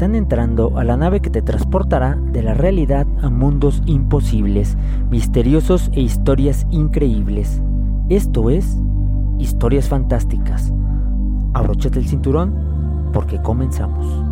están entrando a la nave que te transportará de la realidad a mundos imposibles, misteriosos e historias increíbles. Esto es Historias Fantásticas. Abróchate el cinturón porque comenzamos.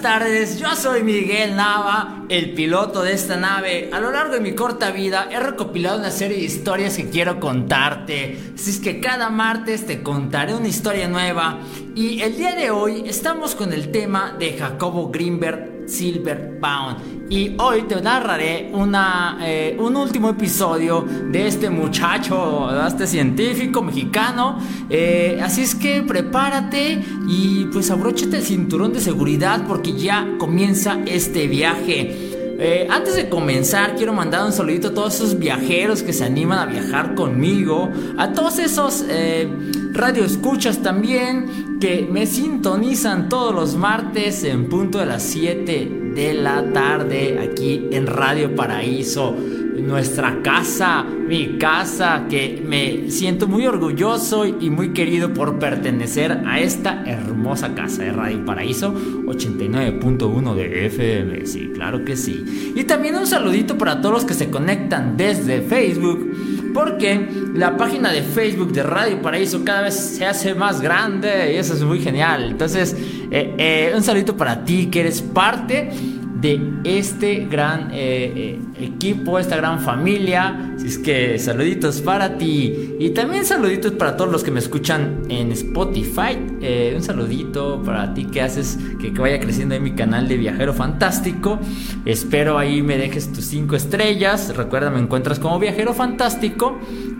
Buenas tardes, yo soy Miguel Nava, el piloto de esta nave. A lo largo de mi corta vida he recopilado una serie de historias que quiero contarte. Así es que cada martes te contaré una historia nueva. Y el día de hoy estamos con el tema de Jacobo Greenberg Silverbound. Y hoy te narraré una, eh, un último episodio de este muchacho, de este científico mexicano. Eh, así es que prepárate y pues abróchate el cinturón de seguridad porque ya comienza este viaje. Eh, antes de comenzar, quiero mandar un saludito a todos esos viajeros que se animan a viajar conmigo, a todos esos eh, radioescuchas también que me sintonizan todos los martes en punto de las 7 de la tarde aquí en Radio Paraíso nuestra casa, mi casa, que me siento muy orgulloso y muy querido por pertenecer a esta hermosa casa de Radio Paraíso 89.1 de FM. Sí, claro que sí. Y también un saludito para todos los que se conectan desde Facebook, porque la página de Facebook de Radio Paraíso cada vez se hace más grande y eso es muy genial. Entonces, eh, eh, un saludito para ti que eres parte de este gran eh, eh, equipo, esta gran familia. Así es que saluditos para ti. Y también saluditos para todos los que me escuchan en Spotify. Eh, un saludito para ti que haces que, vaya creciendo en mi canal de Viajero Fantástico. Espero ahí me dejes tus 5 estrellas. Recuerda, me encuentras como Viajero Fantástico.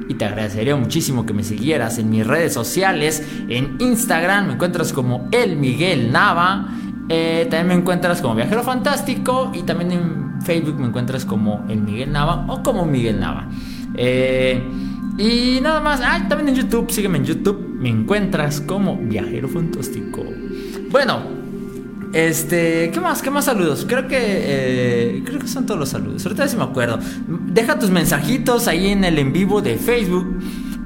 Y te agradecería muchísimo que me siguieras en mis redes sociales. En Instagram me encuentras como El Miguel Nava. Eh, también me encuentras como Viajero Fantástico y también en Facebook me encuentras como el Miguel Nava o como Miguel Nava. Eh, y nada más, ah, también en YouTube, sígueme en YouTube, me encuentras como Viajero Fantástico. Bueno, este, ¿qué más? ¿Qué más saludos? Creo que eh, creo que son todos los saludos. Ahorita sí me acuerdo. Deja tus mensajitos ahí en el en vivo de Facebook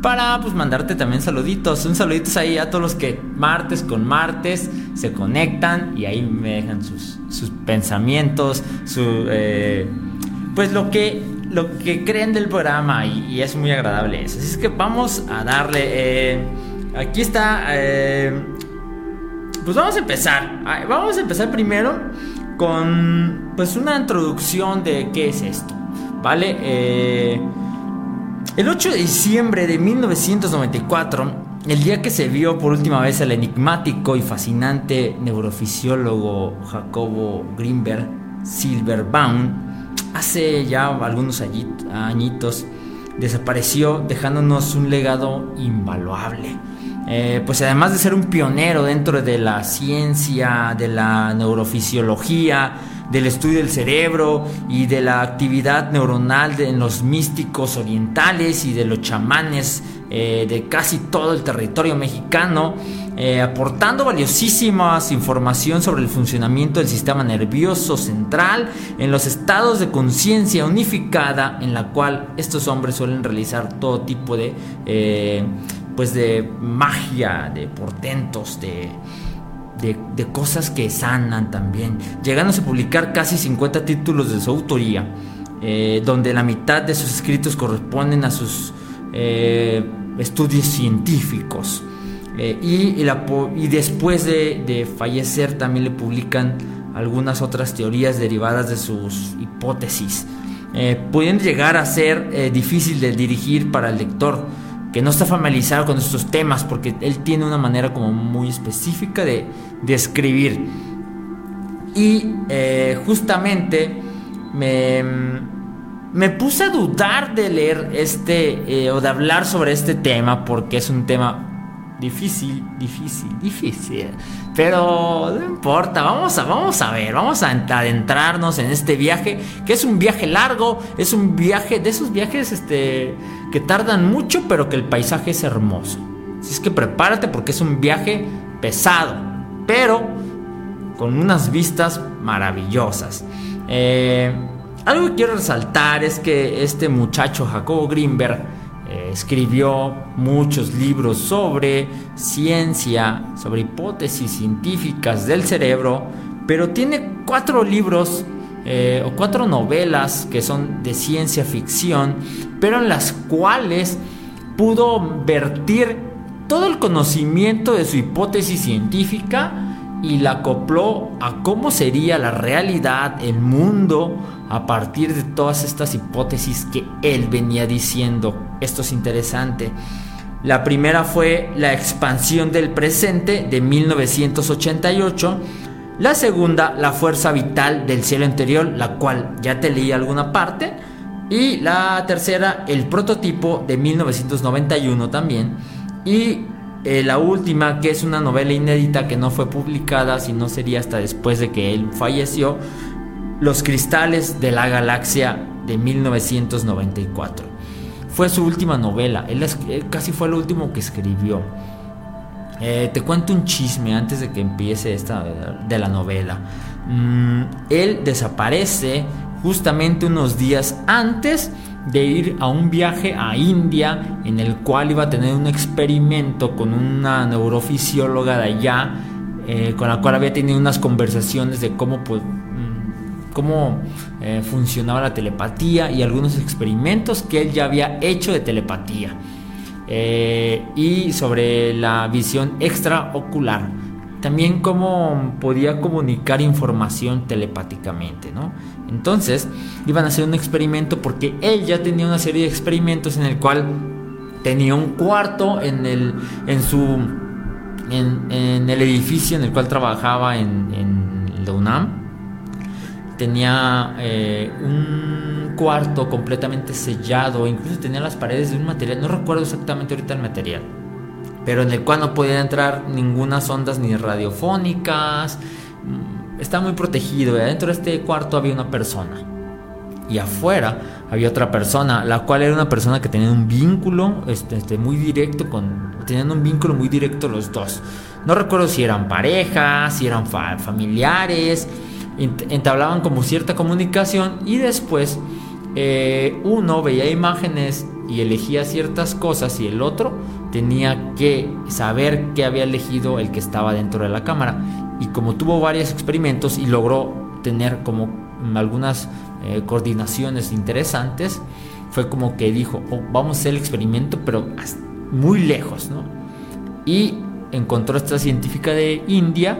para pues mandarte también saluditos. Un saluditos ahí a todos los que martes con martes se conectan y ahí me dejan sus, sus pensamientos, su eh, pues lo que lo que creen del programa y, es muy agradable eso. Así es que vamos a darle. Eh, aquí está. Eh, pues vamos a empezar. Vamos a empezar primero con pues una introducción de qué es esto. ¿Vale? Eh, el 8 de diciembre de 1994, el día que se vio por última vez al enigmático y fascinante neurofisiólogo Jacobo Greenberg Silverbaum, hace ya algunos añitos, desapareció dejándonos un legado invaluable. Eh, pues además de ser un pionero dentro de la ciencia, de la neurofisiología, del estudio del cerebro y de la actividad neuronal de, en los místicos orientales y de los chamanes eh, de casi todo el territorio mexicano, eh, aportando valiosísimas información sobre el funcionamiento del sistema nervioso central en los estados de conciencia unificada en la cual estos hombres suelen realizar todo tipo de eh, pues de magia, de portentos, de de, cosas que sanan también, llegándose a publicar casi 50 títulos de su autoría, eh, donde la mitad de sus escritos corresponden a sus eh, estudios científicos. Eh, y, después de, fallecer también le publican algunas otras teorías derivadas de sus hipótesis, pudiendo llegar a ser difícil de dirigir para el lector que no está familiarizado con estos temas, porque él tiene una manera como muy específica de, escribir. Y eh, justamente me, me, puse a dudar de leer este eh, o de hablar sobre este tema, porque es un tema difícil, difícil, difícil. Pero no importa, vamos a, vamos a ver, vamos a adentrarnos en este viaje, que es un viaje largo, es un viaje de esos viajes este, que tardan mucho, pero que el paisaje es hermoso. Así es que prepárate porque es un viaje pesado, pero con unas vistas maravillosas. Eh, algo que quiero resaltar es que este muchacho Jacobo Greenberg eh, escribió muchos libros sobre ciencia, sobre hipótesis científicas del cerebro, pero tiene cuatro libros eh, o cuatro novelas que son de ciencia ficción, pero en las cuales pudo vertir todo el conocimiento de su hipótesis científica y la acopló a cómo sería la realidad, el mundo, a partir de todas estas hipótesis que él venía diciendo. Esto es interesante. La primera fue la expansión del presente de 1988. La segunda, la fuerza vital del cielo interior, la cual ya te leí alguna parte. Y la tercera, el prototipo de 1991 también. Y eh, la última, que es una novela inédita que no fue publicada, sino sería hasta después de que él falleció, Los cristales de la galaxia de 1994. Fue su última novela, él, casi fue lo último que escribió. Eh, te cuento un chisme antes de que empiece esta de la novela. Mm, él desaparece justamente unos días antes de ir a un viaje a India en el cual iba a tener un experimento con una neurofisióloga de allá, eh, con la cual había tenido unas conversaciones de cómo, cómo eh, funcionaba la telepatía y algunos experimentos que él ya había hecho de telepatía. Eh, y sobre la visión extraocular. También cómo podía comunicar información telepáticamente, ¿no? Entonces, iban a hacer un experimento porque él ya tenía una serie de experimentos en el cual tenía un cuarto en el en su en, el edificio en el cual trabajaba en, en la UNAM tenía eh, un cuarto completamente sellado incluso tenía las paredes de un material no recuerdo exactamente ahorita el material pero en el cual no podían entrar ninguna ondas ni radiofónicas está muy protegido. Dentro de este cuarto había una persona. Y afuera había otra persona, la cual era una persona que tenía un vínculo este, este, muy directo con. Tenían un vínculo muy directo los dos. No recuerdo si eran parejas, si eran familiares. Entablaban como cierta comunicación y después eh, uno veía imágenes y elegía ciertas cosas y el otro tenía que saber qué había elegido el que estaba dentro de la cámara y como tuvo varios experimentos y logró tener como algunas eh, coordinaciones interesantes, fue como que dijo, oh, vamos a hacer el experimento, pero muy lejos. Y encontró esta científica de India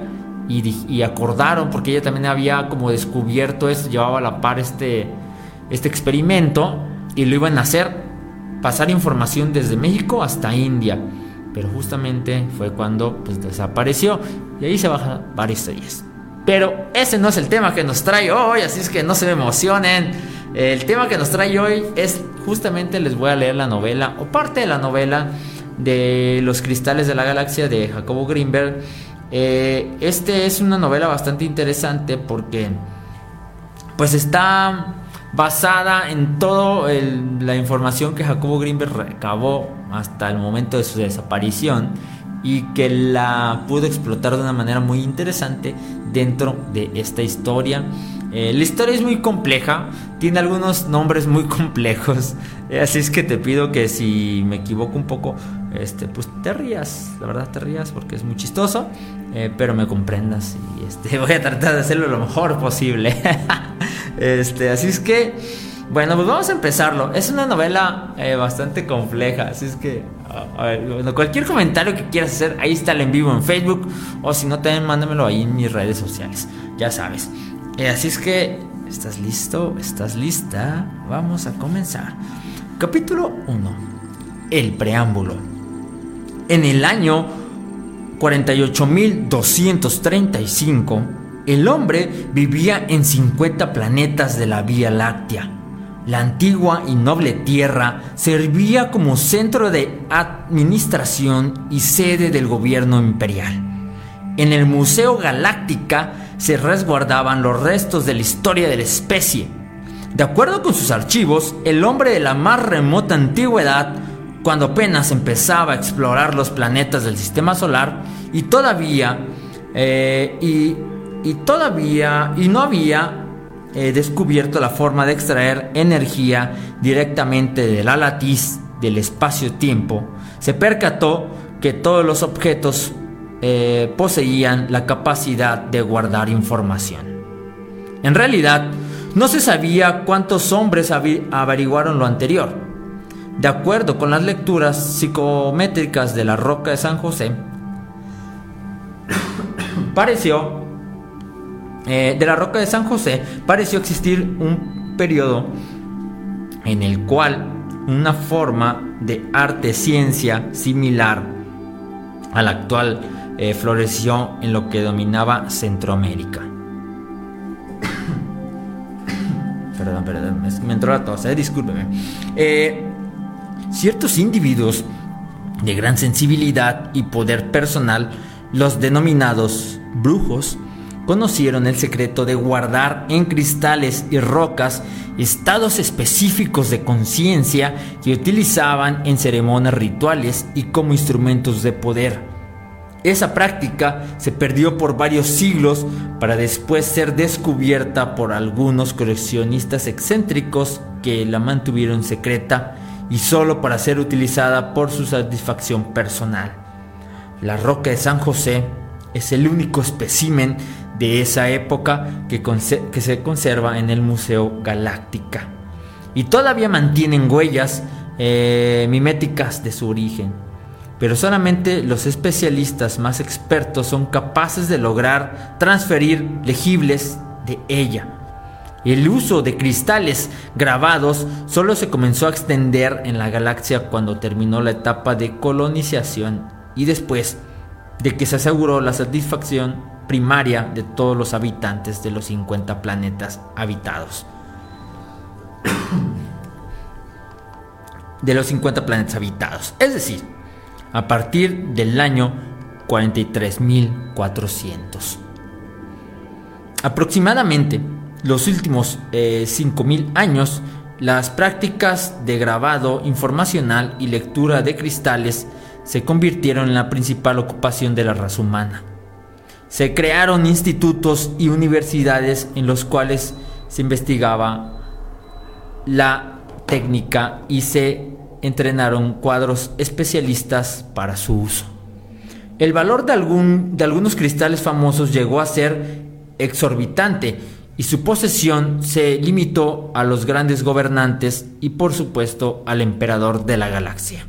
y, acordaron, porque ella también había como descubierto esto, llevaba a la par este, este experimento y lo iban a hacer, pasar información desde México hasta India pero justamente fue cuando pues, desapareció y ahí se baja varios días. Pero ese no es el tema que nos trae hoy, así es que no se me emocionen. El tema que nos trae hoy es justamente les voy a leer la novela o parte de la novela de Los Cristales de la Galaxia de Jacobo Greenberg. Eh, este es una novela bastante interesante porque pues está basada en toda la información que Jacobo Greenberg recabó hasta el momento de su desaparición y que la pudo explotar de una manera muy interesante dentro de esta historia. Eh, la historia es muy compleja, tiene algunos nombres muy complejos, eh, así es que te pido que si me equivoco un poco, este, pues te rías, la verdad te rías porque es muy chistoso, eh, pero me comprendas y este, voy a tratar de hacerlo lo mejor posible. este, así es que bueno, pues vamos a empezarlo. Es una novela eh, bastante compleja, así es que cualquier comentario que quieras hacer, ahí está el en vivo en Facebook o si no, también mándamelo ahí en mis redes sociales, ya sabes. Eh, así es que, ¿estás listo? ¿Estás lista? Vamos a comenzar. Capítulo 1. El preámbulo. En el año 48.235, el hombre vivía en 50 planetas de la Vía Láctea La antigua y noble tierra servía como centro de administración y sede del gobierno imperial. En el Museo Galáctica se resguardaban los restos de la historia de la especie. De acuerdo con sus archivos, el hombre de la más remota antigüedad, cuando apenas empezaba a explorar los planetas del sistema solar, y todavía, eh, y, todavía, y no había eh, descubierto la forma de extraer energía directamente de la latiz del espacio-tiempo, se percató que todos los objetos eh, poseían la capacidad de guardar información. En realidad, no se sabía cuántos hombres averiguaron lo anterior. De acuerdo con las lecturas psicométricas de la roca de San José, pareció eh, de la roca de San José pareció existir un periodo en el cual una forma de arte ciencia similar a la actual eh, floreció en lo que dominaba Centroamérica. perdón, perdón, me entró la tos, eh, discúlpeme. Ciertos individuos de gran sensibilidad y poder personal, los denominados brujos, conocieron el secreto de guardar en cristales y rocas estados específicos de conciencia que utilizaban en ceremonias rituales y como instrumentos de poder. Esa práctica se perdió por varios siglos para después ser descubierta por algunos coleccionistas excéntricos que la mantuvieron secreta y solo para ser utilizada por su satisfacción personal. La roca de San José es el único espécimen de esa época que, se conserva en el Museo Galáctica. Y todavía mantienen huellas eh, miméticas de su origen. Pero solamente los especialistas más expertos son capaces de lograr transferir legibles de ella. El uso de cristales grabados solo se comenzó a extender en la galaxia cuando terminó la etapa de colonización y después de que se aseguró la satisfacción primaria de todos los habitantes de los 50 planetas habitados. de los 50 planetas habitados. Es decir, a partir del año 43.400. Aproximadamente los últimos 5.000 eh, años, las prácticas de grabado informacional y lectura de cristales se convirtieron en la principal ocupación de la raza humana. Se crearon institutos y universidades en los cuales se investigaba la técnica y se entrenaron cuadros especialistas para su uso. El valor de, algún, de algunos cristales famosos llegó a ser exorbitante y su posesión se limitó a los grandes gobernantes y por supuesto al emperador de la galaxia.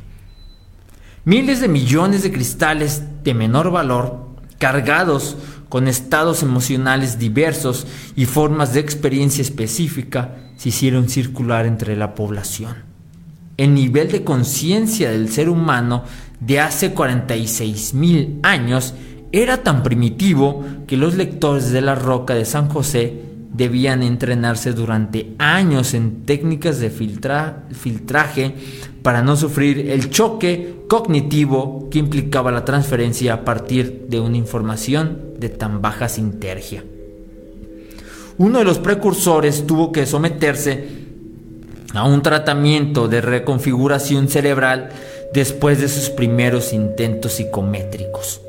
Miles de millones de cristales de menor valor, cargados con estados emocionales diversos y formas de experiencia específica, se hicieron circular entre la población. El nivel de conciencia del ser humano de hace 46 mil años era tan primitivo que los lectores de la roca de San José debían entrenarse durante años en técnicas de filtraje para no sufrir el choque cognitivo que implicaba la transferencia a partir de una información de tan baja sintergia. Uno de los precursores tuvo que someterse a un tratamiento de reconfiguración cerebral después de sus primeros intentos psicométricos.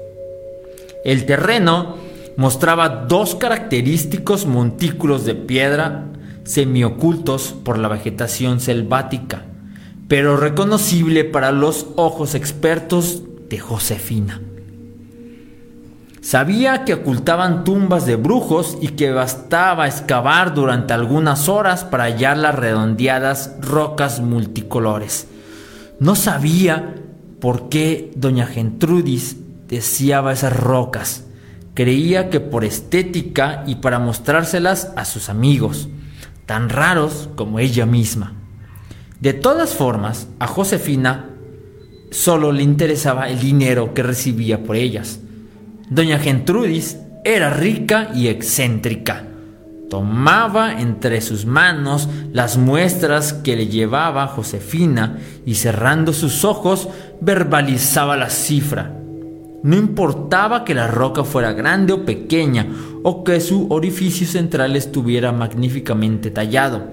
El terreno mostraba dos característicos montículos de piedra semiocultos por la vegetación selvática, pero reconocible para los ojos expertos de Josefina. Sabía que ocultaban tumbas de brujos y que bastaba excavar durante algunas horas para hallar las redondeadas rocas multicolores. No sabía por qué doña Gentrudis deseaba esas rocas creía que por estética y para mostrárselas a sus amigos, tan raros como ella misma. De todas formas, a Josefina solo le interesaba el dinero que recibía por ellas. Doña Gentrudis era rica y excéntrica. Tomaba entre sus manos las muestras que le llevaba Josefina y cerrando sus ojos verbalizaba la cifra. No importaba que la roca fuera grande o pequeña o que su orificio central estuviera magníficamente tallado.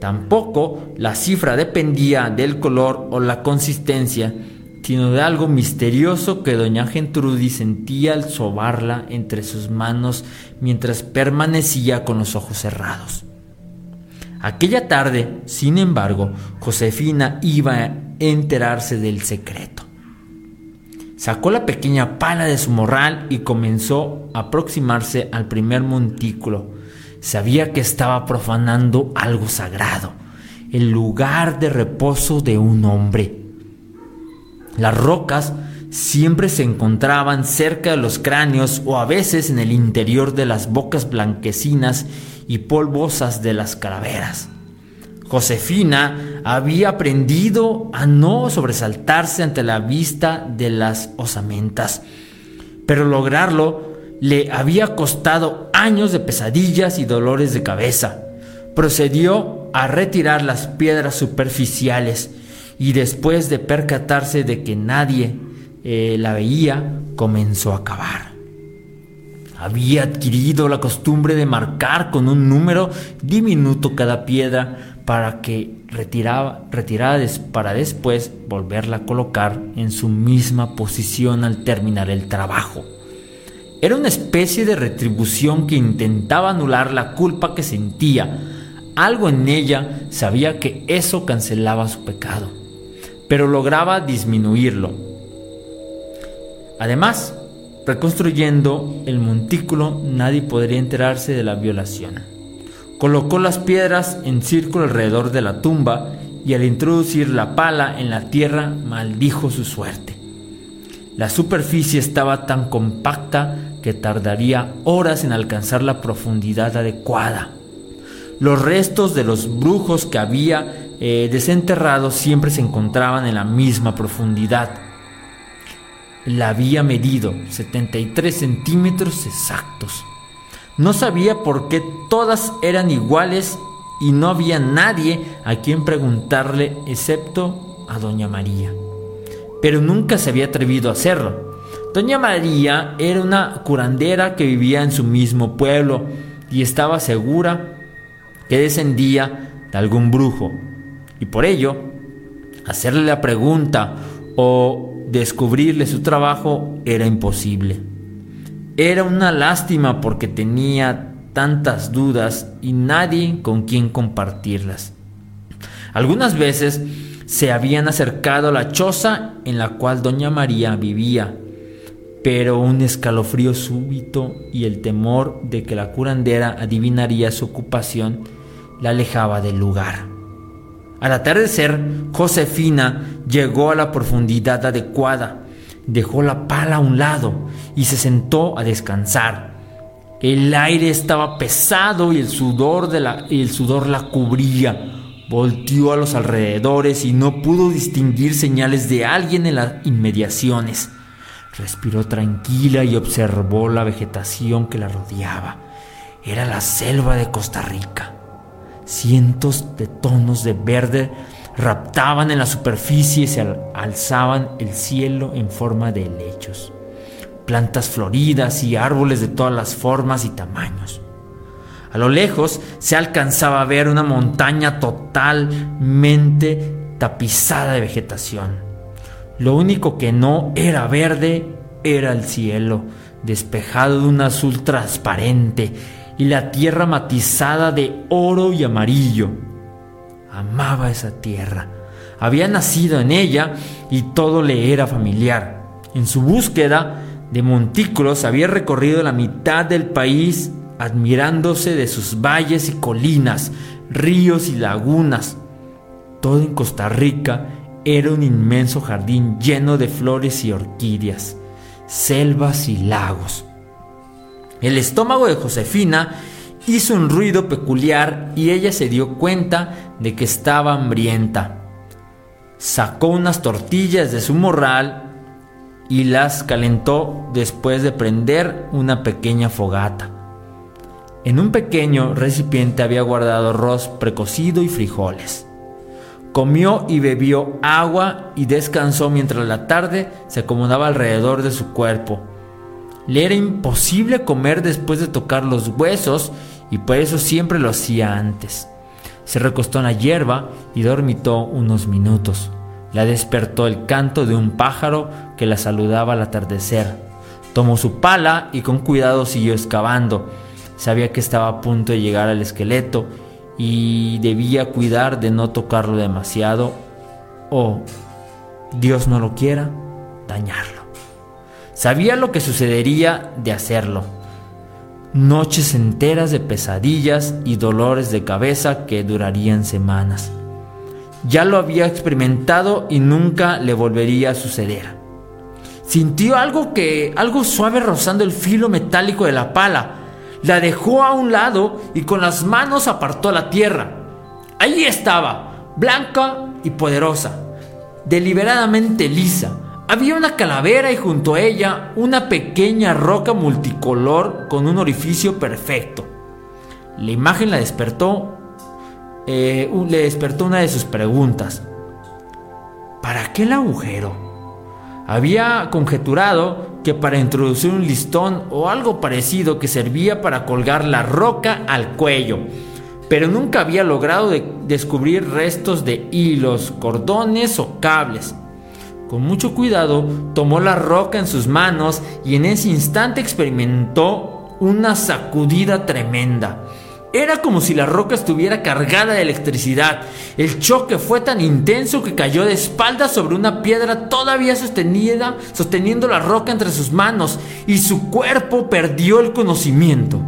Tampoco la cifra dependía del color o la consistencia, sino de algo misterioso que doña Gentrudis sentía al sobarla entre sus manos mientras permanecía con los ojos cerrados. Aquella tarde, sin embargo, Josefina iba a enterarse del secreto. Sacó la pequeña pala de su morral y comenzó a aproximarse al primer montículo. Sabía que estaba profanando algo sagrado, el lugar de reposo de un hombre. Las rocas siempre se encontraban cerca de los cráneos o a veces en el interior de las bocas blanquecinas y polvosas de las calaveras. Josefina había aprendido a no sobresaltarse ante la vista de las osamentas, pero lograrlo le había costado años de pesadillas y dolores de cabeza. Procedió a retirar las piedras superficiales y después de percatarse de que nadie eh, la veía, comenzó a cavar. Había adquirido la costumbre de marcar con un número diminuto cada piedra para que retiraba, para después volverla a colocar en su misma posición al terminar el trabajo. Era una especie de retribución que intentaba anular la culpa que sentía. Algo en ella sabía que eso cancelaba su pecado pero lograba disminuirlo. Además, reconstruyendo el montículo, nadie podría enterarse de la violación. Colocó las piedras en círculo alrededor de la tumba y al introducir la pala en la tierra maldijo su suerte. La superficie estaba tan compacta que tardaría horas en alcanzar la profundidad adecuada. Los restos de los brujos que había eh, desenterrados siempre se encontraban en la misma profundidad. La había medido 73 centímetros exactos. No sabía por qué todas eran iguales y no había nadie a quien preguntarle excepto a Doña María. Pero nunca se había atrevido a hacerlo. Doña María era una curandera que vivía en su mismo pueblo y estaba segura que descendía de algún brujo y por ello, hacerle la pregunta o descubrirle su trabajo era imposible. Era una lástima porque tenía tantas dudas y nadie con quien compartirlas. Algunas veces se habían acercado a la choza en la cual doña María vivía, pero un escalofrío súbito y el temor de que la curandera adivinaría su ocupación la alejaba del lugar. Al atardecer, Josefina llegó a la profundidad adecuada, dejó la pala a un lado y se sentó a descansar. El aire estaba pesado y el sudor, de la, el sudor la cubría. Volteó a los alrededores y no pudo distinguir señales de alguien en las inmediaciones. Respiró tranquila y observó la vegetación que la rodeaba. Era la selva de Costa Rica. Cientos de tonos de verde raptaban en la superficie y se alzaban el cielo en forma de helechos. Plantas floridas y árboles de todas las formas y tamaños. A lo lejos se alcanzaba a ver una montaña totalmente tapizada de vegetación. Lo único que no era verde era el cielo, despejado de un azul transparente y la tierra matizada de oro y amarillo. Amaba esa tierra. Había nacido en ella y todo le era familiar. En su búsqueda de montículos había recorrido la mitad del país admirándose de sus valles y colinas, ríos y lagunas. Todo en Costa Rica era un inmenso jardín lleno de flores y orquídeas, selvas y lagos. El estómago de Josefina hizo un ruido peculiar y ella se dio cuenta de que estaba hambrienta. Sacó unas tortillas de su morral y las calentó después de prender una pequeña fogata. En un pequeño recipiente había guardado arroz precocido y frijoles. Comió y bebió agua y descansó mientras la tarde se acomodaba alrededor de su cuerpo. Le era imposible comer después de tocar los huesos y por eso siempre lo hacía antes. Se recostó en la hierba y dormitó unos minutos. La despertó el canto de un pájaro que la saludaba al atardecer. Tomó su pala y con cuidado siguió excavando. Sabía que estaba a punto de llegar al esqueleto y debía cuidar de no tocarlo demasiado o, Dios no lo quiera, dañarlo. Sabía lo que sucedería de hacerlo. Noches enteras de pesadillas y dolores de cabeza que durarían semanas. Ya lo había experimentado y nunca le volvería a suceder. Sintió algo que algo suave rozando el filo metálico de la pala. La dejó a un lado y con las manos apartó la tierra. Allí estaba, blanca y poderosa, deliberadamente lisa. Había una calavera y junto a ella una pequeña roca multicolor con un orificio perfecto. La imagen la despertó, eh, le despertó una de sus preguntas. ¿Para qué el agujero? Había conjeturado que para introducir un listón o algo parecido que servía para colgar la roca al cuello, pero nunca había logrado descubrir restos de hilos, cordones o cables. Con mucho cuidado tomó la roca en sus manos y en ese instante experimentó una sacudida tremenda. Era como si la roca estuviera cargada de electricidad. El choque fue tan intenso que cayó de espaldas sobre una piedra todavía sostenida, sosteniendo la roca entre sus manos, y su cuerpo perdió el conocimiento.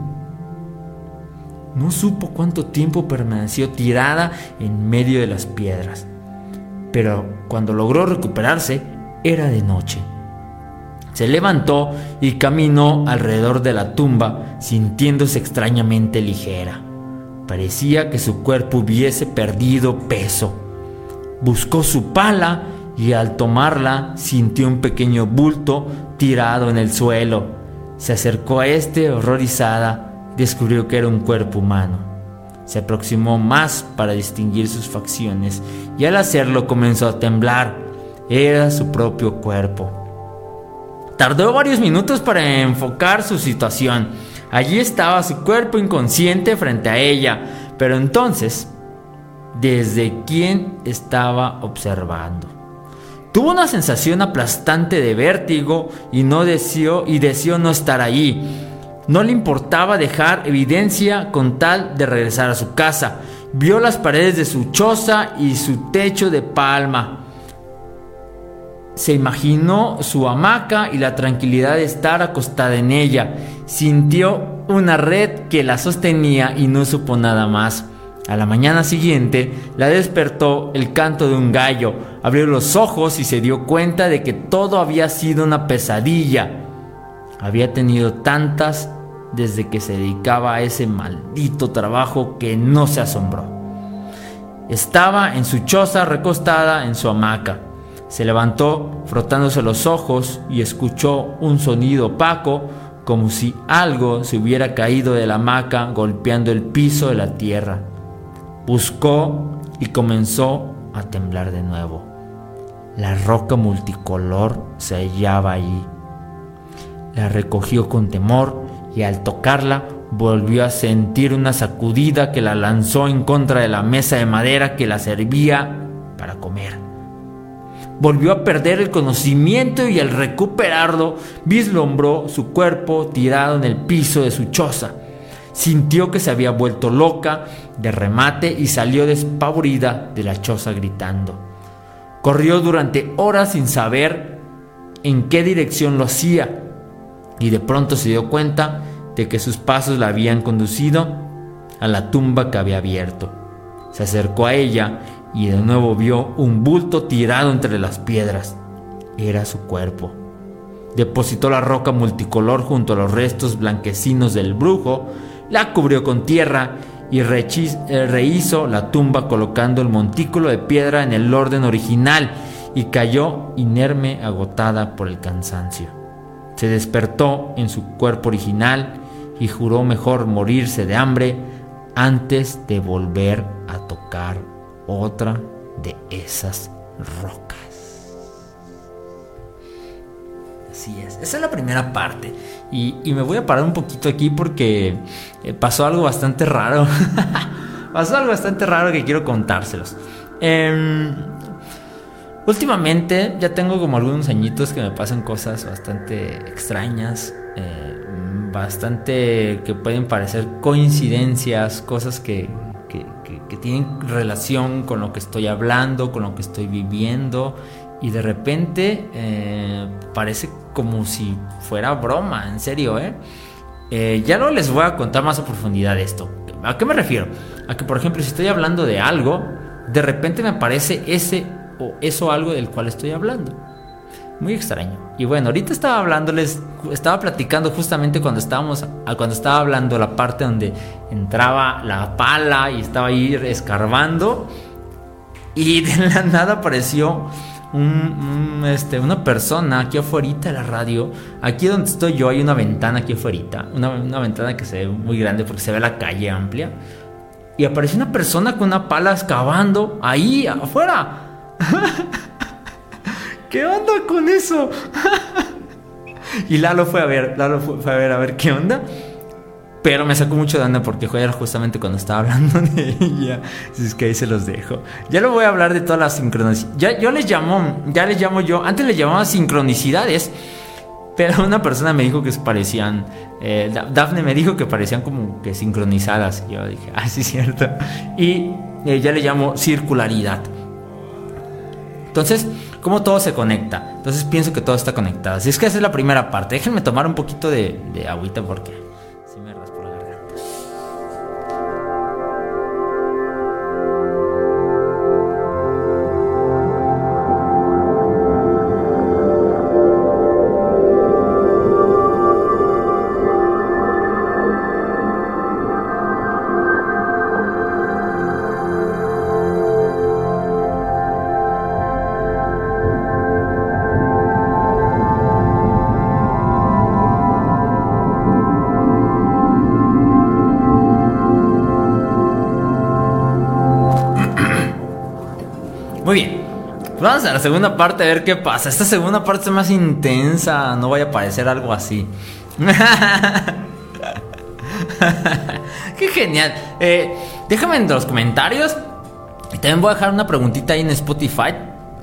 No supo cuánto tiempo permaneció tirada en medio de las piedras, pero cuando logró recuperarse era de noche. Se levantó y caminó alrededor de la tumba, sintiéndose extrañamente ligera. Parecía que su cuerpo hubiese perdido peso. Buscó su pala y al tomarla sintió un pequeño bulto tirado en el suelo. Se acercó a este horrorizada, descubrió que era un cuerpo humano. Se aproximó más para distinguir sus facciones y al hacerlo comenzó a temblar. Era su propio cuerpo. Tardó varios minutos para enfocar su situación. Allí estaba su cuerpo inconsciente frente a ella, pero entonces, ¿desde quién estaba observando? Tuvo una sensación aplastante de vértigo y no deseó y deseó no estar allí. No le importaba dejar evidencia con tal de regresar a su casa. Vio las paredes de su choza y su techo de palma se imaginó su hamaca y la tranquilidad de estar acostada en ella. Sintió una red que la sostenía y no supo nada más. A la mañana siguiente la despertó el canto de un gallo. Abrió los ojos y se dio cuenta de que todo había sido una pesadilla. Había tenido tantas desde que se dedicaba a ese maldito trabajo que no se asombró. Estaba en su choza recostada en su hamaca. Se levantó frotándose los ojos y escuchó un sonido opaco como si algo se hubiera caído de la hamaca golpeando el piso de la tierra. Buscó y comenzó a temblar de nuevo. La roca multicolor se hallaba allí. La recogió con temor y al tocarla volvió a sentir una sacudida que la lanzó en contra de la mesa de madera que la servía para comer volvió a perder el conocimiento y al recuperarlo vislumbró su cuerpo tirado en el piso de su choza. Sintió que se había vuelto loca de remate y salió despavorida de la choza gritando. Corrió durante horas sin saber en qué dirección lo hacía y de pronto se dio cuenta de que sus pasos la habían conducido a la tumba que había abierto. Se acercó a ella y de nuevo vio un bulto tirado entre las piedras. Era su cuerpo. Depositó la roca multicolor junto a los restos blanquecinos del brujo, la cubrió con tierra y eh, rehizo la tumba colocando el montículo de piedra en el orden original y cayó inerme agotada por el cansancio. Se despertó en su cuerpo original y juró mejor morirse de hambre antes de volver a tocar otra de esas rocas. Así es, esa es la primera parte. Y, me voy a parar un poquito aquí porque eh, pasó algo bastante raro. pasó algo bastante raro que quiero contárselos. Em, últimamente ya tengo como algunos añitos que me pasan cosas bastante extrañas. Eh, bastante que pueden parecer coincidencias, cosas que, que, tienen relación con lo que estoy hablando, con lo que estoy viviendo. Y de repente eh, parece como si fuera broma, en serio, ¿eh? ¿eh? Ya no les voy a contar más a profundidad esto. ¿A qué me refiero? A que, por ejemplo, si estoy hablando de algo, de repente me aparece ese o eso algo del cual estoy hablando. Muy extraño. Y bueno, ahorita estaba hablándoles, estaba platicando justamente cuando estábamos, cuando estaba hablando la parte donde entraba la pala y estaba ahí escarbando. Y de la nada apareció este, una persona aquí afuera de la radio. Aquí donde estoy yo hay una ventana aquí afuera. Una, una ventana que se ve muy grande porque se ve la calle amplia. Y apareció una persona con una pala excavando ahí afuera. ¿Qué onda con eso? y Lalo fue a ver, Lalo fue a ver a ver qué onda. Pero me sacó mucho de onda porque era justamente cuando estaba hablando de ella. Así es que ahí se los dejo. Ya lo voy a hablar de todas las sincronicidades. Yo les llamo, ya les llamo yo. Antes les llamaba sincronicidades. Pero una persona me dijo que parecían. Eh, Dafne me dijo que parecían como que sincronizadas. Y yo dije, ah, sí, es cierto. Y eh, ya le llamo circularidad. Entonces, ¿cómo todo se conecta? Entonces pienso que todo está conectado. Así es que esa es la primera parte. Déjenme tomar un poquito de, de agüita porque la segunda parte a ver qué pasa. Esta segunda parte es más intensa. No vaya a parecer algo así. qué genial. Eh, déjame en los comentarios. Y también voy a dejar una preguntita ahí en Spotify.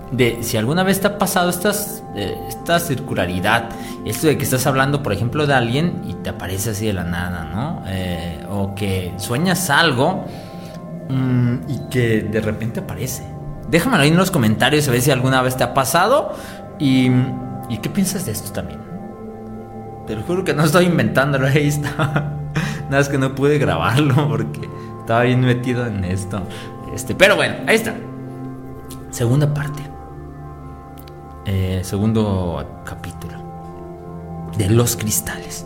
De si alguna vez te ha pasado estas, eh, esta circularidad. Esto de que estás hablando, por ejemplo, de alguien y te aparece así de la nada, ¿no? Eh, o que sueñas algo mm, y que de repente aparece. Déjamelo ahí en los comentarios a ver si alguna vez te ha pasado. Y, qué piensas de esto también. Te lo juro que no estoy inventándolo, ahí está. Nada es que no pude grabarlo porque estaba bien metido en esto. Este, pero bueno, ahí está. Segunda parte. Eh, segundo capítulo. De los cristales.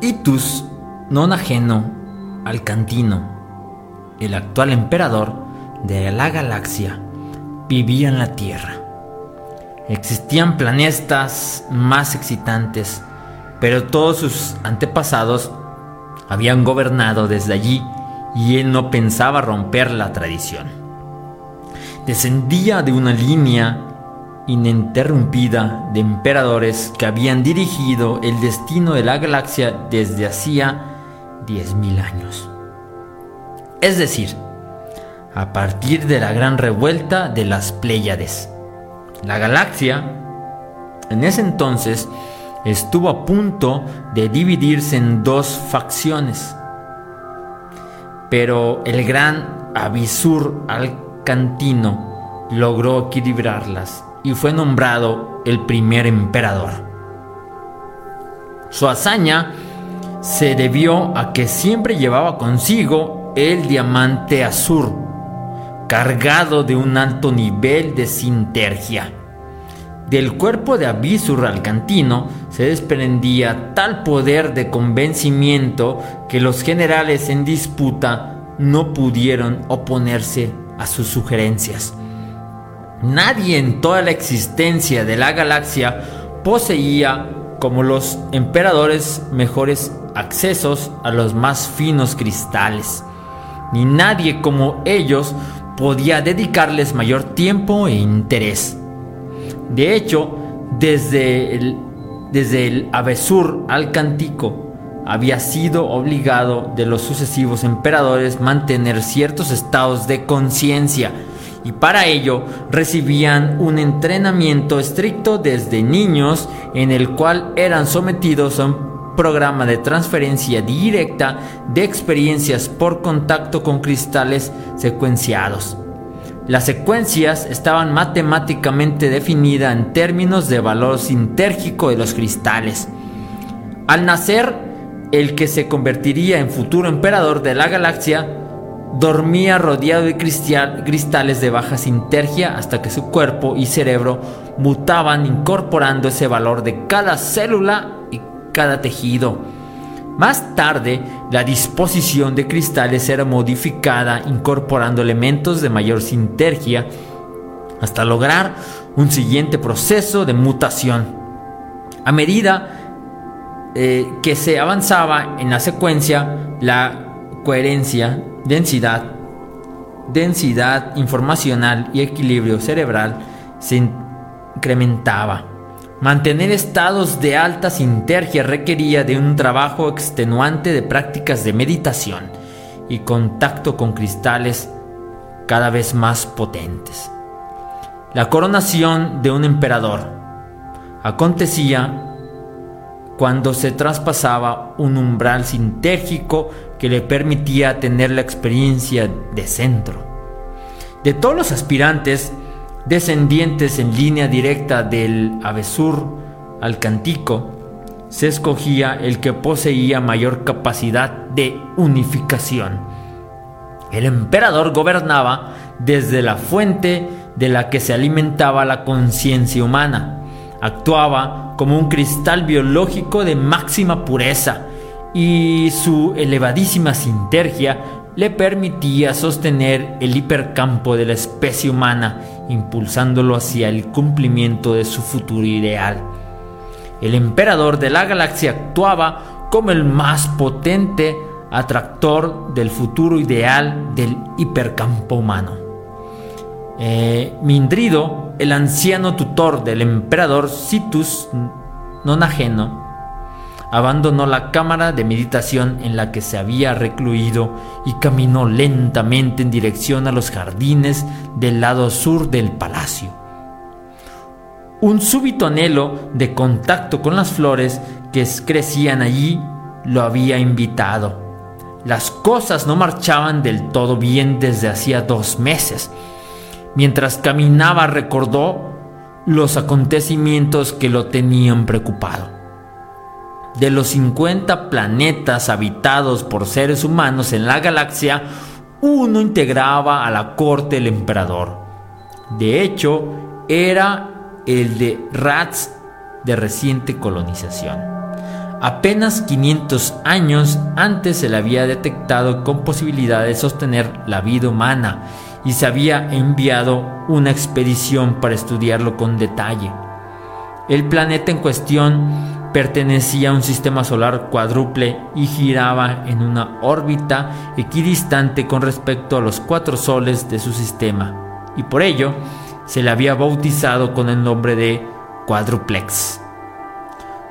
Itus, non ajeno al cantino el actual emperador de la galaxia, vivía en la Tierra. Existían planetas más excitantes, pero todos sus antepasados habían gobernado desde allí y él no pensaba romper la tradición. Descendía de una línea ininterrumpida de emperadores que habían dirigido el destino de la galaxia desde hacía 10.000 años es decir, a partir de la gran revuelta de las Pléyades. La galaxia, en ese entonces, estuvo a punto de dividirse en dos facciones, pero el gran Abisur Alcantino logró equilibrarlas y fue nombrado el primer emperador. Su hazaña se debió a que siempre llevaba consigo el diamante azul, cargado de un alto nivel de sintergia. Del cuerpo de Abisur Alcantino se desprendía tal poder de convencimiento que los generales en disputa no pudieron oponerse a sus sugerencias. Nadie en toda la existencia de la galaxia poseía como los emperadores mejores accesos a los más finos cristales. Ni nadie como ellos podía dedicarles mayor tiempo e interés. De hecho, desde el, desde el Avesur al Cantico, había sido obligado de los sucesivos emperadores mantener ciertos estados de conciencia y para ello recibían un entrenamiento estricto desde niños en el cual eran sometidos a un programa de transferencia directa de experiencias por contacto con cristales secuenciados. Las secuencias estaban matemáticamente definidas en términos de valor sintérgico de los cristales. Al nacer, el que se convertiría en futuro emperador de la galaxia, dormía rodeado de cristales de baja sintergia hasta que su cuerpo y cerebro mutaban incorporando ese valor de cada célula cada tejido. Más tarde, la disposición de cristales era modificada incorporando elementos de mayor sintergia hasta lograr un siguiente proceso de mutación. A medida eh, que se avanzaba en la secuencia, la coherencia, densidad, densidad informacional y equilibrio cerebral se incrementaba. Mantener estados de alta sintergia requería de un trabajo extenuante de prácticas de meditación y contacto con cristales cada vez más potentes. La coronación de un emperador acontecía cuando se traspasaba un umbral sintérgico que le permitía tener la experiencia de centro. De todos los aspirantes descendientes en línea directa del Avesur al Cantico, se escogía el que poseía mayor capacidad de unificación. El emperador gobernaba desde la fuente de la que se alimentaba la conciencia humana. Actuaba como un cristal biológico de máxima pureza y su elevadísima sintergia le permitía sostener el hipercampo de la especie humana, impulsándolo hacia el cumplimiento de su futuro ideal. El emperador de la galaxia actuaba como el más potente atractor del futuro ideal del hipercampo humano. Eh, Mindrido el anciano tutor del emperador Citus Nonageno abandonó la cámara de meditación en la que se había recluido y caminó lentamente en dirección a los jardines del lado sur del palacio. Un súbito anhelo de contacto con las flores que crecían allí lo había invitado. Las cosas no marchaban del todo bien desde hacía dos meses Mientras caminaba recordó los acontecimientos que lo tenían preocupado. De los 50 planetas habitados por seres humanos en la galaxia, uno integraba a la corte del emperador. De hecho, era el de Rats de reciente colonización. Apenas 500 años antes se le había detectado con posibilidad de sostener la vida humana y se había enviado una expedición para estudiarlo con detalle. El planeta en cuestión pertenecía a un sistema solar cuádruple y giraba en una órbita equidistante con respecto a los cuatro soles de su sistema, y por ello se le había bautizado con el nombre de cuádruplex.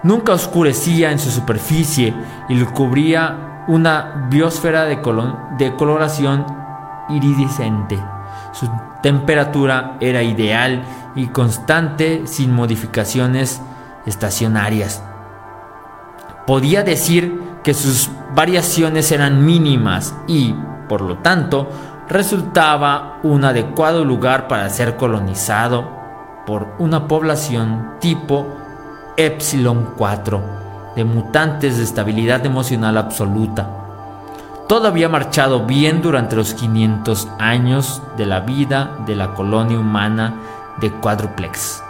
Nunca oscurecía en su superficie y lo cubría una biosfera de, de coloración iridiscente. Su temperatura era ideal y constante sin modificaciones estacionarias. Podía decir que sus variaciones eran mínimas y, por lo tanto, resultaba un adecuado lugar para ser colonizado por una población tipo Epsilon 4 de mutantes de estabilidad emocional absoluta todo había marchado bien durante los 500 años de la vida de la colonia humana de Quadruplex.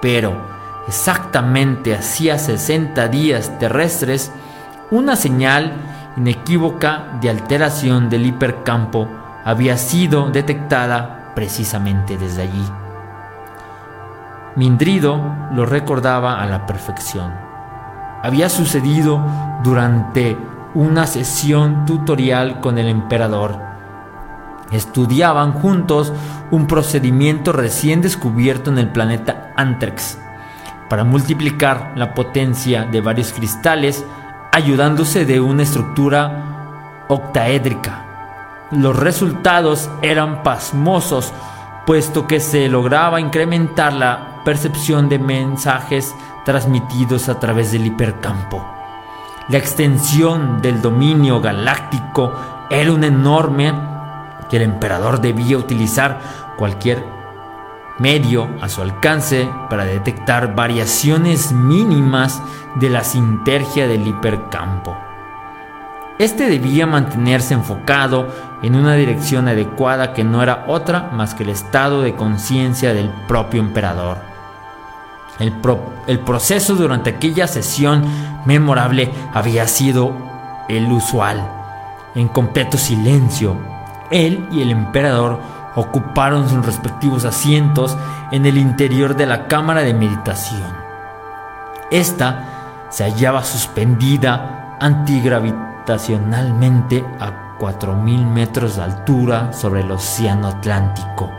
Pero, exactamente hacía 60 días terrestres, una señal inequívoca de alteración del hipercampo había sido detectada precisamente desde allí. Mindrido lo recordaba a la perfección. había sucedido durante una sesión tutorial con el emperador. Estudiaban juntos un procedimiento recién descubierto en el planeta Antrex para multiplicar la potencia de varios cristales ayudándose de una estructura octaédrica. Los resultados eran pasmosos, puesto que se lograba incrementar la percepción de mensajes transmitidos a través del hipercampo. La extensión del dominio galáctico era un enorme que el emperador debía utilizar cualquier medio a su alcance para detectar variaciones mínimas de la sintergia del hipercampo. Este debía mantenerse enfocado en una dirección adecuada que no era otra más que el estado de conciencia del propio emperador. El, el, proceso durante aquella sesión memorable había sido el usual. En completo silencio, él y el emperador ocuparon sus respectivos asientos en el interior de la cámara de meditación. Esta se hallaba suspendida antigravitacionalmente a 4.000 metros de altura sobre el océano Atlántico.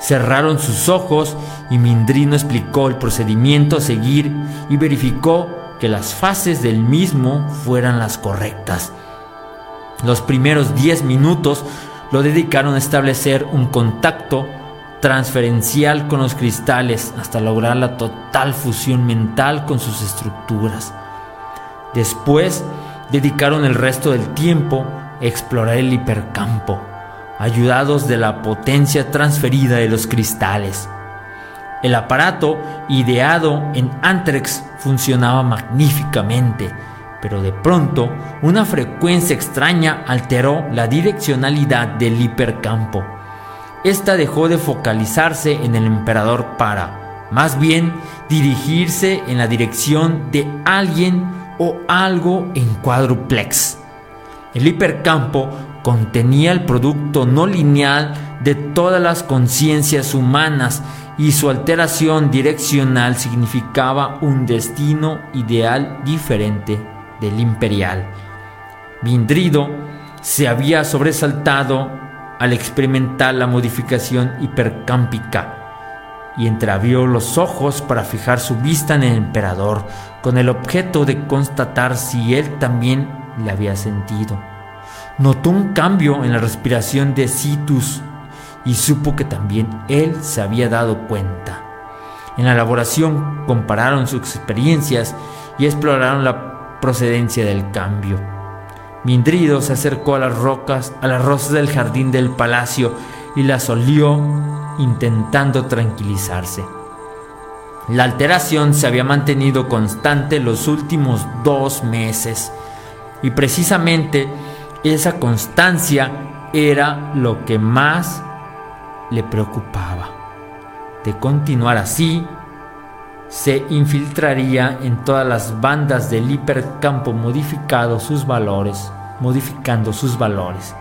Cerraron sus ojos y Mindrino explicó el procedimiento a seguir y verificó que las fases del mismo fueran las correctas. Los primeros 10 minutos lo dedicaron a establecer un contacto transferencial con los cristales hasta lograr la total fusión mental con sus estructuras. Después dedicaron el resto del tiempo a explorar el hipercampo, ayudados de la potencia transferida de los cristales. El aparato ideado en Antrex funcionaba magníficamente pero de pronto una frecuencia extraña alteró la direccionalidad del hipercampo. Esta dejó de focalizarse en el emperador para, más bien, dirigirse en la dirección de alguien o algo en cuádruplex. El hipercampo contenía el producto no lineal de todas las conciencias humanas y su alteración direccional significaba un destino ideal diferente del imperial. Vindrido se había sobresaltado al experimentar la modificación hipercámpica y entreabrió los ojos para fijar su vista en el emperador con el objeto de constatar si él también le había sentido. Notó un cambio en la respiración de Citus y supo que también él se había dado cuenta. En la elaboración compararon sus experiencias y exploraron la procedencia del cambio. Mindrido se acercó a las rocas, a las rosas del jardín del palacio y las olió intentando tranquilizarse. La alteración se había mantenido constante los últimos dos meses y precisamente esa constancia era lo que más le preocupaba. De continuar así, se infiltraría en todas las bandas del hipercampo modificado sus valores, modificando sus valores.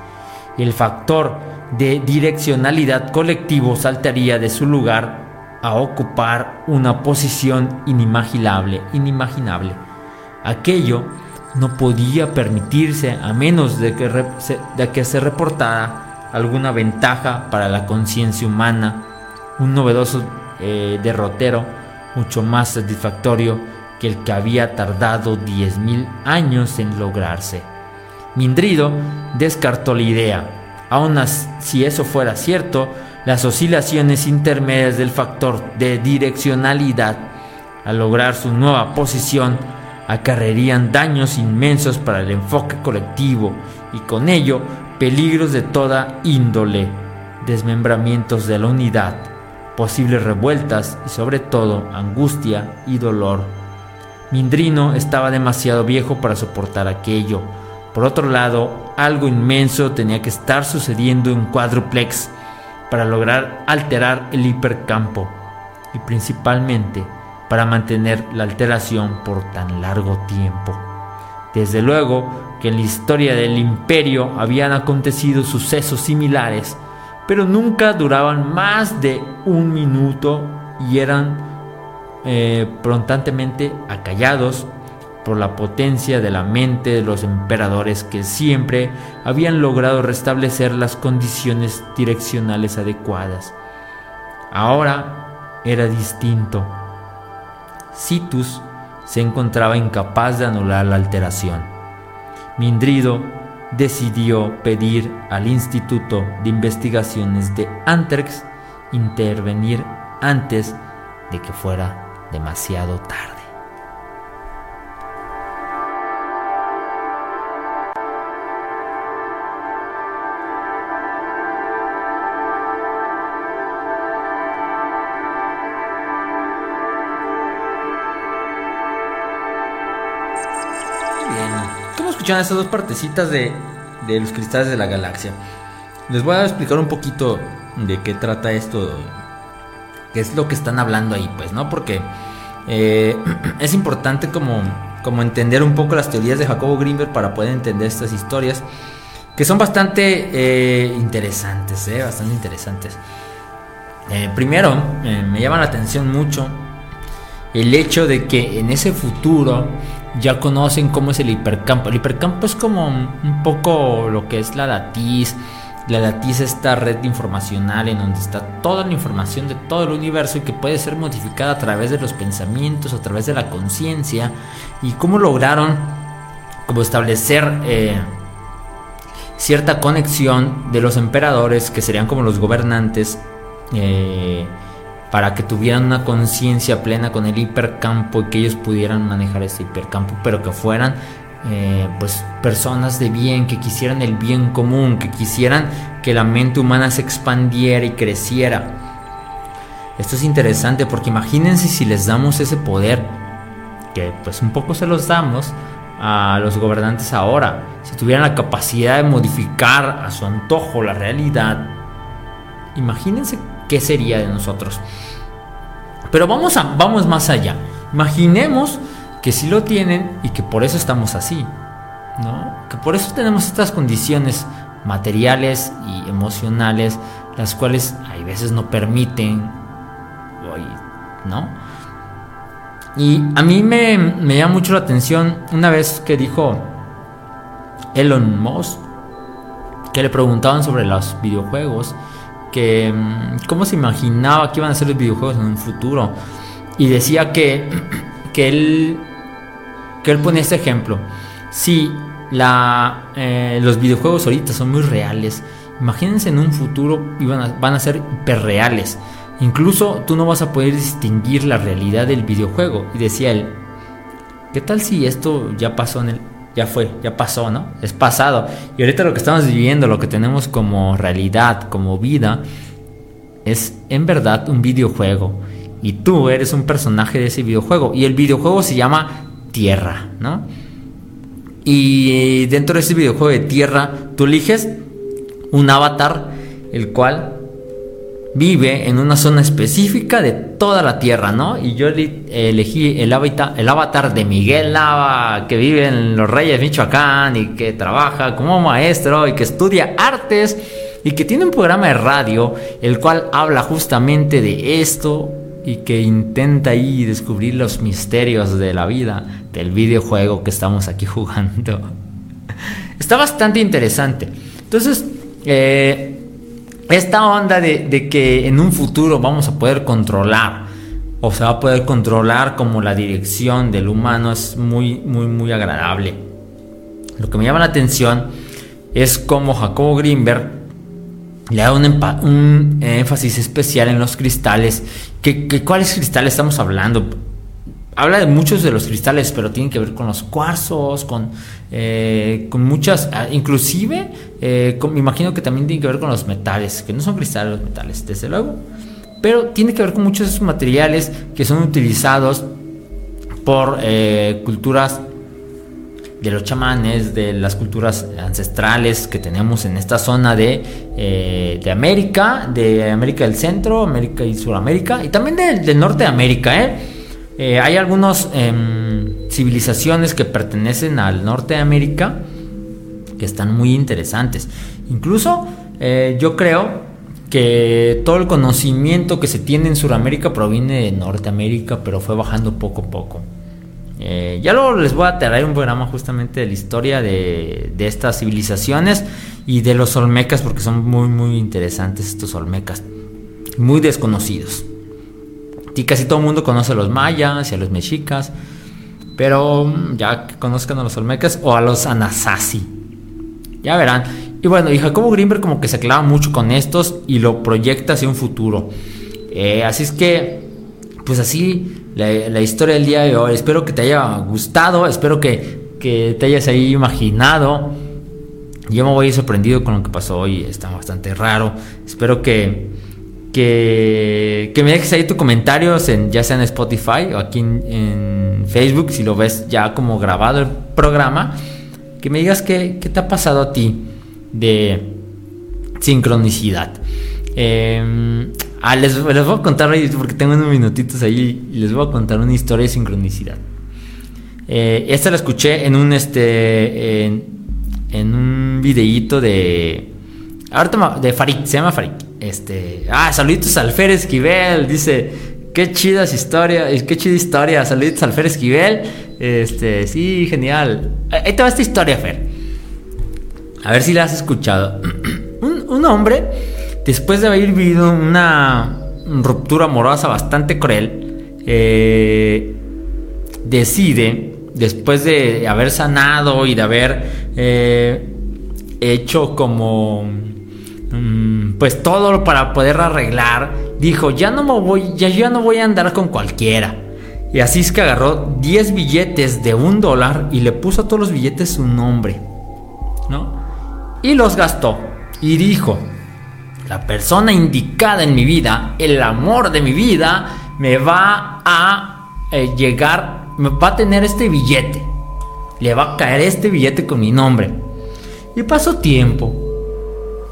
El factor de direccionalidad colectivo saltaría de su lugar a ocupar una posición inimaginable, inimaginable. Aquello no podía permitirse a menos de que, de que se reportara alguna ventaja para la conciencia humana, un novedoso eh, derrotero mucho más satisfactorio que el que había tardado 10.000 años en lograrse. Mindrido descartó la idea. Aun si eso fuera cierto, las oscilaciones intermedias del factor de direccionalidad al lograr su nueva posición acarrearían daños inmensos para el enfoque colectivo y con ello peligros de toda índole, desmembramientos de la unidad, posibles revueltas y sobre todo angustia y dolor. Mindrino estaba demasiado viejo para soportar aquello. Por otro lado, algo inmenso tenía que estar sucediendo en cuádruplex para lograr alterar el hipercampo y principalmente para mantener la alteración por tan largo tiempo. Desde luego que en la historia del imperio habían acontecido sucesos similares pero nunca duraban más de un minuto y eran eh, prontantemente acallados por la potencia de la mente de los emperadores que siempre habían logrado restablecer las condiciones direccionales adecuadas. Ahora era distinto. Citus se encontraba incapaz de anular la alteración. Mindrido decidió pedir al Instituto de Investigaciones de Antrex intervenir antes de que fuera demasiado tarde. Escuchan estas dos partecitas de, los cristales de la galaxia. Les voy a explicar un poquito de qué trata esto, qué es lo que están hablando ahí, pues, ¿no? Porque eh, es importante como, como entender un poco las teorías de Jacobo Greenberg para poder entender estas historias, que son bastante eh, interesantes, ¿eh? Bastante interesantes. Primero, me llama la atención mucho el hecho de que en ese futuro ya conocen cómo es el hipercampo. El hipercampo es como un poco lo que es la latiz. La latiz es esta red informacional en donde está toda la información de todo el universo y que puede ser modificada a través de los pensamientos, a través de la conciencia. Y cómo lograron como establecer eh, cierta conexión de los emperadores, que serían como los gobernantes. Eh, para que tuvieran una conciencia plena con el hipercampo y que ellos pudieran manejar ese hipercampo, pero que fueran eh, pues personas de bien, que quisieran el bien común, que quisieran que la mente humana se expandiera y creciera. Esto es interesante porque imagínense si les damos ese poder, que pues un poco se los damos a los gobernantes ahora, si tuvieran la capacidad de modificar a su antojo la realidad, imagínense qué sería de nosotros. Pero vamos, a, vamos más allá. Imaginemos que si lo tienen y que por eso estamos así. ¿no? Que por eso tenemos estas condiciones materiales y emocionales, las cuales hay veces no permiten, ¿no? Y a mí me, me llama mucho la atención una vez que dijo Elon Musk, que le preguntaban sobre los videojuegos, que mm, cómo se imaginaba que iban a ser los videojuegos en un futuro. Y decía que, que él que él pone este ejemplo. Si la, eh, los videojuegos ahorita son muy reales, imagínense en un futuro iban van a ser hiperreales. Incluso tú no vas a poder distinguir la realidad del videojuego. Y decía él, ¿qué tal si esto ya pasó en el... Ya fue, ya pasó, ¿no? Es pasado. Y ahorita lo que estamos viviendo, lo que tenemos como realidad, como vida, es en verdad un videojuego. Y tú eres un personaje de ese videojuego. Y el videojuego se llama Tierra, ¿no? Y dentro de ese videojuego de Tierra, tú eliges un avatar, el cual vive en una zona específica de toda la Tierra, ¿no? Y yo elegí el el avatar de Miguel Nava, que vive en Los Reyes, Michoacán, y que trabaja como maestro y que estudia artes y que tiene un programa de radio, el cual habla justamente de esto y que intenta ahí descubrir los misterios de la vida del videojuego que estamos aquí jugando. Está bastante interesante. Entonces, eh, esta onda de, que en un futuro vamos a poder controlar o se va a poder controlar como la dirección del humano es muy, muy, muy agradable. Lo que me llama la atención es como Jacobo Greenberg le da un, énfasis especial en los cristales. ¿Qué, cuáles cristales estamos hablando? Habla de muchos de los cristales, pero tienen que ver con los cuarzos, con, eh, con muchas, ah, inclusive, eh, me imagino que también tiene que ver con los metales, que no son cristales los metales, desde luego, pero tiene que ver con muchos de esos materiales que son utilizados por eh, culturas de los chamanes, de las culturas ancestrales que tenemos en esta zona de, de América, de América del Centro, América y Sudamérica, y también del norte de América. ¿eh? Eh, hay algunas em, civilizaciones que pertenecen al norte de América que están muy interesantes. Incluso yo creo que todo el conocimiento que se tiene en Sudamérica proviene de Norteamérica, pero fue bajando poco a poco. Eh, ya luego les voy a traer un programa justamente de la historia de estas civilizaciones y de los olmecas porque son muy muy interesantes estos olmecas, muy desconocidos. Y casi todo el mundo conoce a los mayas y a los mexicas, pero mm, ya que conozcan a los olmecas o a los anasazi. Ya verán. Y bueno, y Jacobo Greenberg como que se clava mucho con estos y lo proyecta hacia un futuro. Eh, así es que, pues así la, historia del día de hoy. Espero que te haya gustado, espero que, que te hayas ahí imaginado. Yo me voy sorprendido con lo que pasó hoy, está bastante raro. Espero que, que, me dejes ahí tus comentarios, en, ya sea en Spotify o aquí en, Facebook, si lo ves ya como grabado el programa, que me digas qué, qué te ha pasado a ti de sincronicidad. Em, ah, les, voy a contar, porque tengo unos minutitos ahí, les voy a contar una historia de sincronicidad. Eh, esta la escuché en un, este, en, en un videíto de... Ahorita de Farid, se llama Farid. Este, ah, saluditos al Fer Esquivel, dice, qué chidas historias, qué chida historia, saluditos al Fer Esquivel. Este, sí, genial. Ahí te va esta historia, Fer. A ver si la has escuchado. un, hombre, después de haber vivido una ruptura amorosa bastante cruel, eh, decide, después de haber sanado y de haber eh, hecho como pues todo para poder arreglar, dijo, ya no me voy, ya ya no voy a andar con cualquiera. Y así es que agarró 10 billetes de un dólar y le puso a todos los billetes su nombre, ¿no? Y los gastó. Y dijo, la persona indicada en mi vida, el amor de mi vida, me va a eh, llegar, me va a tener este billete. Le va a caer este billete con mi nombre. Y pasó tiempo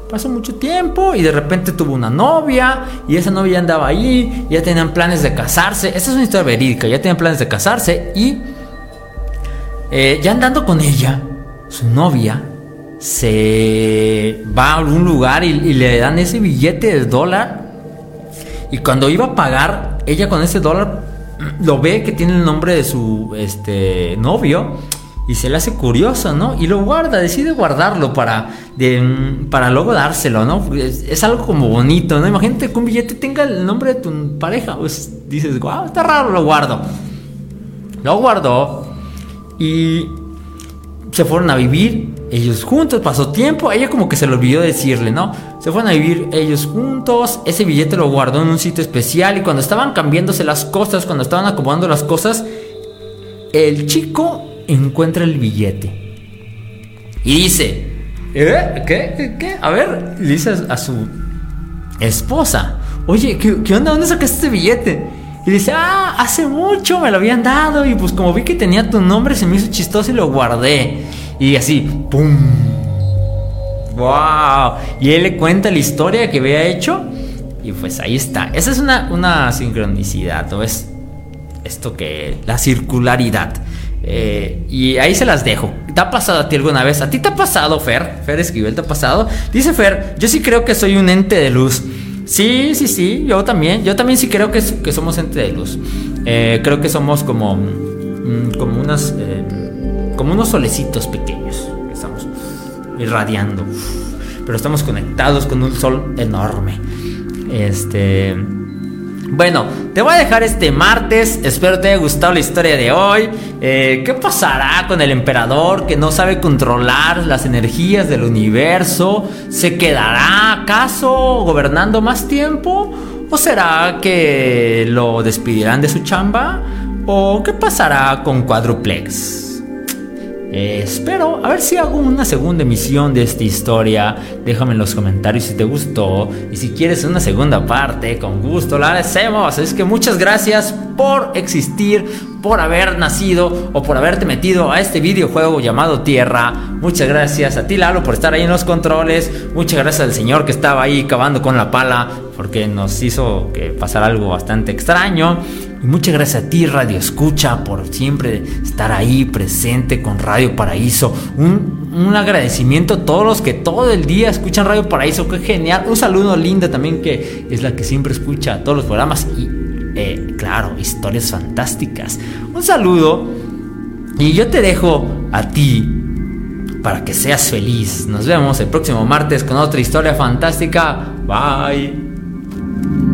pasó mucho tiempo y de repente tuvo una novia y esa novia andaba ahí, ya tenían planes de casarse. Esta es una historia verídica, ya tenían planes de casarse y eh, ya andando con ella, su novia se va a algún lugar y, y, le dan ese billete de dólar y cuando iba a pagar, ella con ese dólar lo ve que tiene el nombre de su este novio y se le hace curioso, ¿no? Y lo guarda, decide guardarlo para, para luego dárselo, ¿no? Es, algo como bonito, ¿no? Imagínate que un billete tenga el nombre de tu pareja, pues dices, wow, está raro, lo guardo. Lo guardó y se fueron a vivir ellos juntos, pasó tiempo, ella como que se le olvidó decirle, ¿no? Se fueron a vivir ellos juntos, ese billete lo guardó en un sitio especial y cuando estaban cambiándose las cosas, cuando estaban acomodando las cosas, el chico encuentra el billete. Y dice, ¿eh? ¿Qué? ¿Qué? A ver, le dice a su esposa, oye, ¿qué, onda? ¿Dónde sacaste este billete? Y dice, ah, hace mucho me lo habían dado y pues como vi que tenía tu nombre se me hizo chistoso y lo guardé. Y así, ¡pum! ¡Wow! Y él le cuenta la historia que había hecho y pues ahí está. Esa es una, una sincronicidad, ¿no? Es esto que... La circularidad. Eh, y ahí se las dejo. ¿Te ha pasado a ti alguna vez? ¿A ti te ha pasado, Fer? Fer Esquivel, ¿te ha pasado? Dice Fer, yo sí creo que soy un ente de luz. Sí, sí, sí, yo también. Yo también sí creo que, que somos ente de luz. Eh, creo que somos como, mm, como, unas, eh, como unos solecitos pequeños. Estamos irradiando. Pero estamos conectados con un sol enorme. Este... Bueno, te voy a dejar este martes. Espero te haya gustado la historia de hoy. Eh, ¿Qué pasará con el emperador que no sabe controlar las energías del universo? ¿Se quedará acaso gobernando más tiempo? ¿O será que lo despedirán de su chamba? ¿O qué pasará con Quadruplex? Eh, espero a ver si hago una segunda emisión de esta historia. Déjame en los comentarios si te gustó. Y si quieres una segunda parte, con gusto la hacemos. Es que muchas gracias por existir, por haber nacido o por haberte metido a este videojuego llamado Tierra. Muchas gracias a ti, Lalo, por estar ahí en los controles. Muchas gracias al señor que estaba ahí cavando con la pala porque nos hizo que pasara algo bastante extraño. Y muchas gracias a ti, Radio Escucha, por siempre estar ahí presente con Radio Paraíso. Un, un, agradecimiento a todos los que todo el día escuchan Radio Paraíso, qué genial. Un saludo Linda también, que es la que siempre escucha todos los programas. Y, eh, claro, historias fantásticas. Un saludo Y yo te dejo a ti para que seas feliz. Nos vemos el próximo martes con otra historia fantástica. Bye.